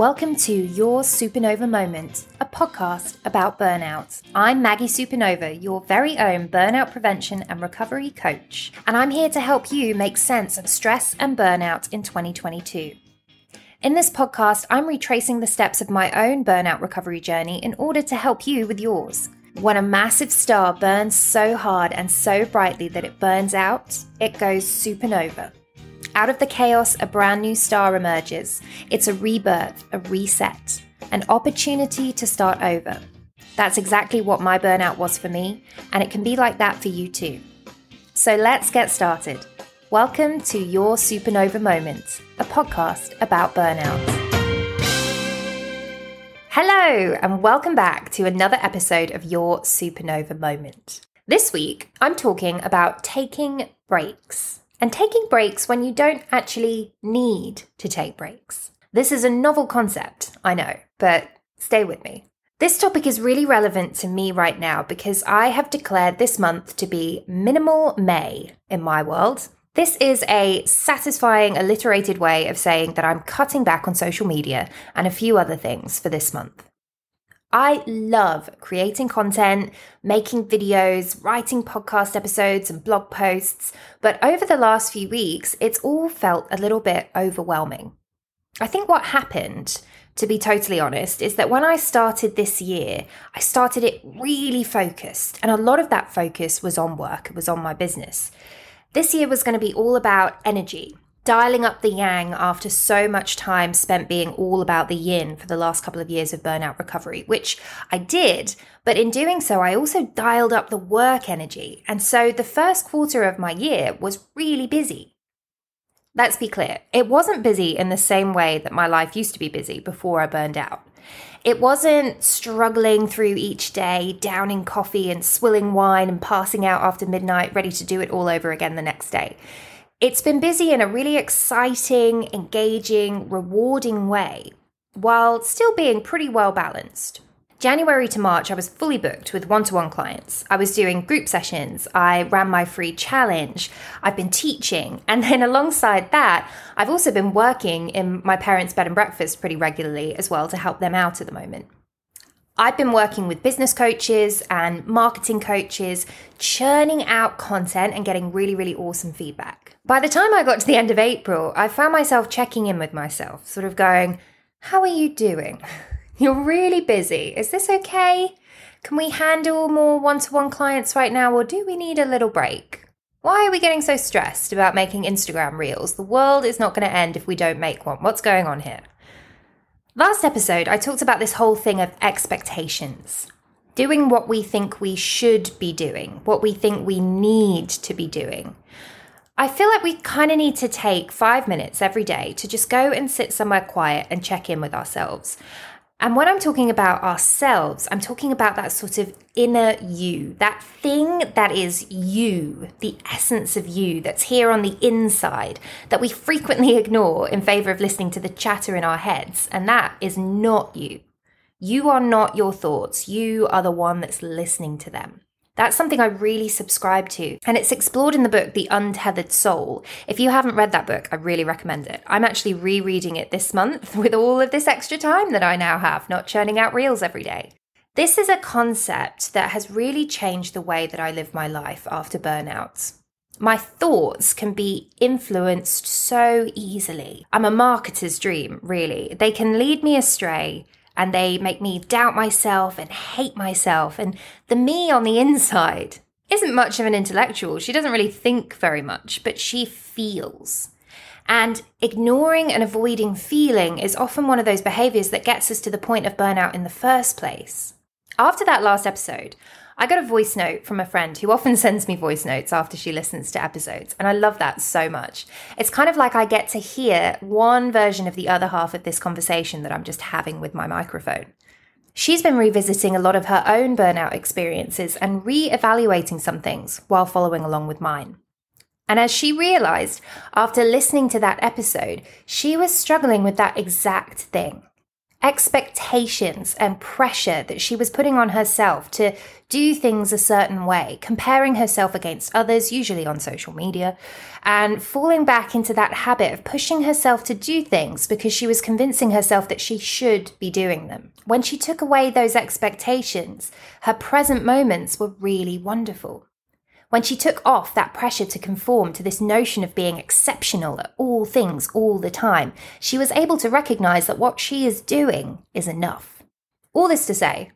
Welcome to Your Supernova Moment, a podcast about burnout. I'm Maggie Supernova, your very own burnout prevention and recovery coach, and I'm here to help you make sense of stress and burnout in 2022. In this podcast, I'm retracing the steps of my own burnout recovery journey in order to help you with yours. When a massive star burns so hard and so brightly that it burns out, it goes supernova. Out of the chaos, a brand new star emerges. It's a rebirth, a reset, an opportunity to start over. That's exactly what my burnout was for me, and it can be like that for you too. So let's get started. Welcome to Your Supernova Moment, a podcast about burnout. Hello, and welcome back to another episode of Your Supernova Moment. This week, I'm talking about taking breaks and taking breaks when you don't actually need to take breaks. This is a novel concept, I know, but stay with me. This topic is really relevant to me right now because I have declared this month to be Minimal May in my world. This is a satisfying, alliterated way of saying that I'm cutting back on social media and a few other things for this month. I love creating content, making videos, writing podcast episodes and blog posts, but over the last few weeks, it's all felt a little bit overwhelming. I think what happened, to be totally honest, is that when I started this year, I started it really focused, and a lot of that focus was on work, it was on my business. This year was going to be all about energy, dialing up the yang after so much time spent being all about the yin for the last couple of years of burnout recovery, which I did. But in doing so, I also dialed up the work energy. And so the first quarter of my year was really busy. Let's be clear, it wasn't busy in the same way that my life used to be busy before I burned out. It wasn't struggling through each day, downing coffee and swilling wine and passing out after midnight, ready to do it all over again the next day. It's been busy in a really exciting, engaging, rewarding way, while still being pretty well balanced. January to March, I was fully booked with one to one clients. I was doing group sessions. I ran my free challenge. I've been teaching. And then alongside that, I've also been working in my parents' bed and breakfast pretty regularly as well to help them out at the moment. I've been working with business coaches and marketing coaches, churning out content and getting really, really awesome feedback. By the time I got to the end of April, I found myself checking in with myself, sort of going, How are you doing? You're really busy. Is this okay? Can we handle more one to one clients right now, or do we need a little break? Why are we getting so stressed about making Instagram reels? The world is not going to end if we don't make one. What's going on here? Last episode, I talked about this whole thing of expectations. Doing what we think we should be doing, what we think we need to be doing. I feel like we kind of need to take five minutes every day to just go and sit somewhere quiet and check in with ourselves. And when I'm talking about ourselves, I'm talking about that sort of inner you, that thing that is you, the essence of you that's here on the inside that we frequently ignore in favor of listening to the chatter in our heads. And that is not you. You are not your thoughts. You are the one that's listening to them. That's something I really subscribe to. And it's explored in the book, The Untethered Soul. If you haven't read that book, I really recommend it. I'm actually rereading it this month with all of this extra time that I now have, not churning out reels every day. This is a concept that has really changed the way that I live my life after burnouts. My thoughts can be influenced so easily. I'm a marketer's dream, really. They can lead me astray and they make me doubt myself and hate myself. And the me on the inside isn't much of an intellectual. She doesn't really think very much, but she feels. And ignoring and avoiding feeling is often one of those behaviors that gets us to the point of burnout in the first place. After that last episode, I got a voice note from a friend who often sends me voice notes after she listens to episodes, and I love that so much. It's kind of like I get to hear one version of the other half of this conversation that I'm just having with my microphone. She's been revisiting a lot of her own burnout experiences and re evaluating some things while following along with mine. And as she realized after listening to that episode, she was struggling with that exact thing. Expectations and pressure that she was putting on herself to do things a certain way, comparing herself against others, usually on social media, and falling back into that habit of pushing herself to do things because she was convincing herself that she should be doing them. When she took away those expectations, her present moments were really wonderful when she took off that pressure to conform to this notion of being exceptional at all things all the time, she was able to recognize that what she is doing is enough. All this to say,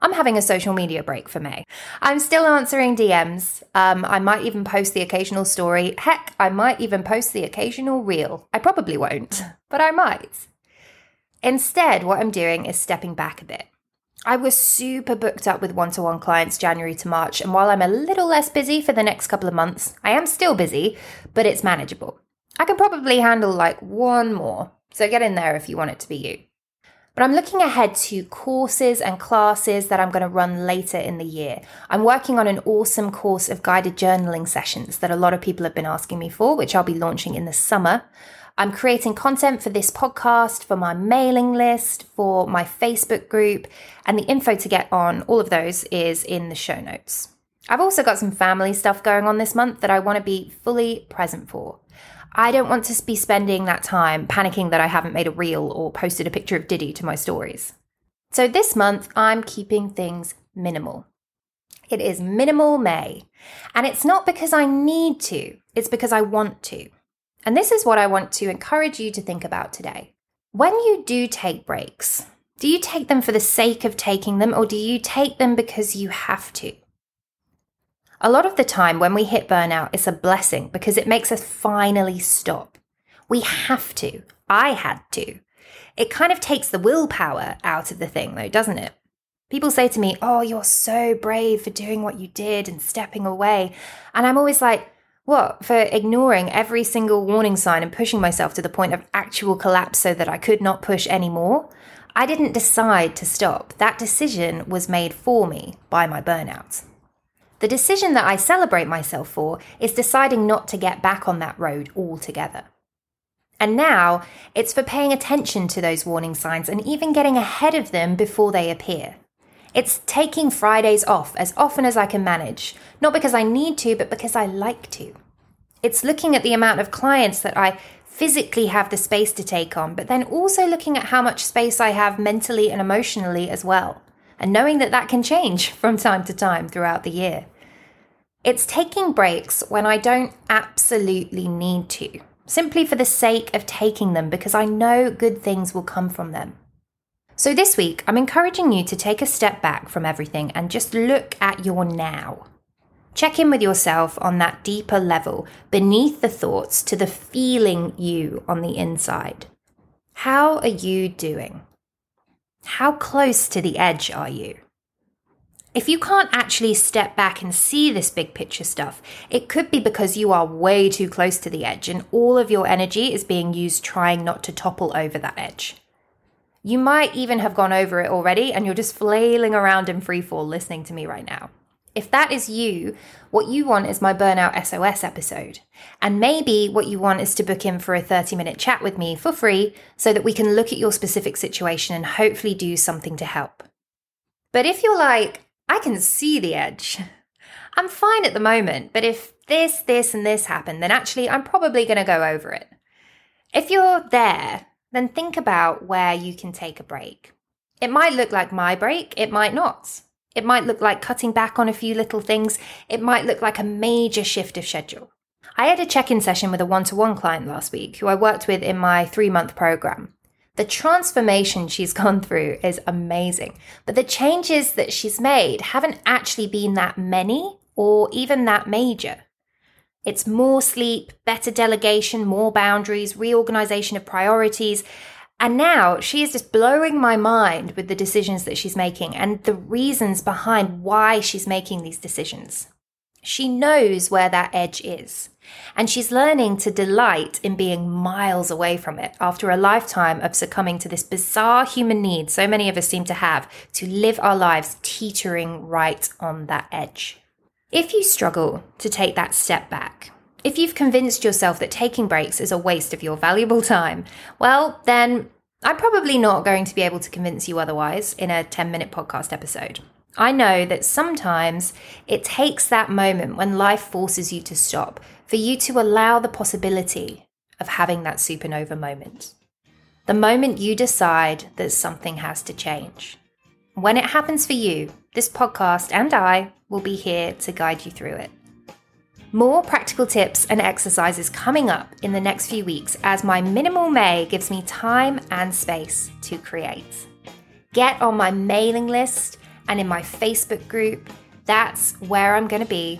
I'm having a social media break for May. I'm still answering DMs. Um, I might even post the occasional story. Heck, I might even post the occasional reel. I probably won't, but I might. Instead, what I'm doing is stepping back a bit. I was super booked up with one to one clients January to March, and while I'm a little less busy for the next couple of months, I am still busy, but it's manageable. I can probably handle like one more, so get in there if you want it to be you. But I'm looking ahead to courses and classes that I'm going to run later in the year. I'm working on an awesome course of guided journaling sessions that a lot of people have been asking me for, which I'll be launching in the summer. I'm creating content for this podcast, for my mailing list, for my Facebook group, and the info to get on all of those is in the show notes. I've also got some family stuff going on this month that I want to be fully present for. I don't want to be spending that time panicking that I haven't made a reel or posted a picture of Diddy to my stories. So this month, I'm keeping things minimal. It is minimal May. And it's not because I need to, it's because I want to. And this is what I want to encourage you to think about today. When you do take breaks, do you take them for the sake of taking them or do you take them because you have to? A lot of the time when we hit burnout, it's a blessing because it makes us finally stop. We have to. I had to. It kind of takes the willpower out of the thing, though, doesn't it? People say to me, Oh, you're so brave for doing what you did and stepping away. And I'm always like, what, for ignoring every single warning sign and pushing myself to the point of actual collapse so that I could not push anymore? I didn't decide to stop. That decision was made for me by my burnout. The decision that I celebrate myself for is deciding not to get back on that road altogether. And now it's for paying attention to those warning signs and even getting ahead of them before they appear. It's taking Fridays off as often as I can manage, not because I need to, but because I like to. It's looking at the amount of clients that I physically have the space to take on, but then also looking at how much space I have mentally and emotionally as well, and knowing that that can change from time to time throughout the year. It's taking breaks when I don't absolutely need to, simply for the sake of taking them because I know good things will come from them. So, this week, I'm encouraging you to take a step back from everything and just look at your now. Check in with yourself on that deeper level, beneath the thoughts to the feeling you on the inside. How are you doing? How close to the edge are you? If you can't actually step back and see this big picture stuff, it could be because you are way too close to the edge and all of your energy is being used trying not to topple over that edge. You might even have gone over it already and you're just flailing around in free fall listening to me right now. If that is you, what you want is my Burnout SOS episode. And maybe what you want is to book in for a 30 minute chat with me for free so that we can look at your specific situation and hopefully do something to help. But if you're like, I can see the edge, I'm fine at the moment, but if this, this, and this happen, then actually I'm probably going to go over it. If you're there, then think about where you can take a break. It might look like my break, it might not. It might look like cutting back on a few little things, it might look like a major shift of schedule. I had a check in session with a one to one client last week who I worked with in my three month program. The transformation she's gone through is amazing, but the changes that she's made haven't actually been that many or even that major. It's more sleep, better delegation, more boundaries, reorganization of priorities. And now she is just blowing my mind with the decisions that she's making and the reasons behind why she's making these decisions. She knows where that edge is. And she's learning to delight in being miles away from it after a lifetime of succumbing to this bizarre human need so many of us seem to have to live our lives teetering right on that edge. If you struggle to take that step back, if you've convinced yourself that taking breaks is a waste of your valuable time, well, then I'm probably not going to be able to convince you otherwise in a 10 minute podcast episode. I know that sometimes it takes that moment when life forces you to stop for you to allow the possibility of having that supernova moment. The moment you decide that something has to change. When it happens for you, this podcast and I will be here to guide you through it. More practical tips and exercises coming up in the next few weeks as my minimal May gives me time and space to create. Get on my mailing list and in my Facebook group. That's where I'm going to be.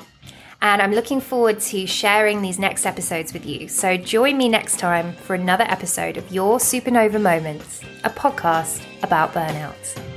And I'm looking forward to sharing these next episodes with you. So join me next time for another episode of Your Supernova Moments, a podcast about burnout.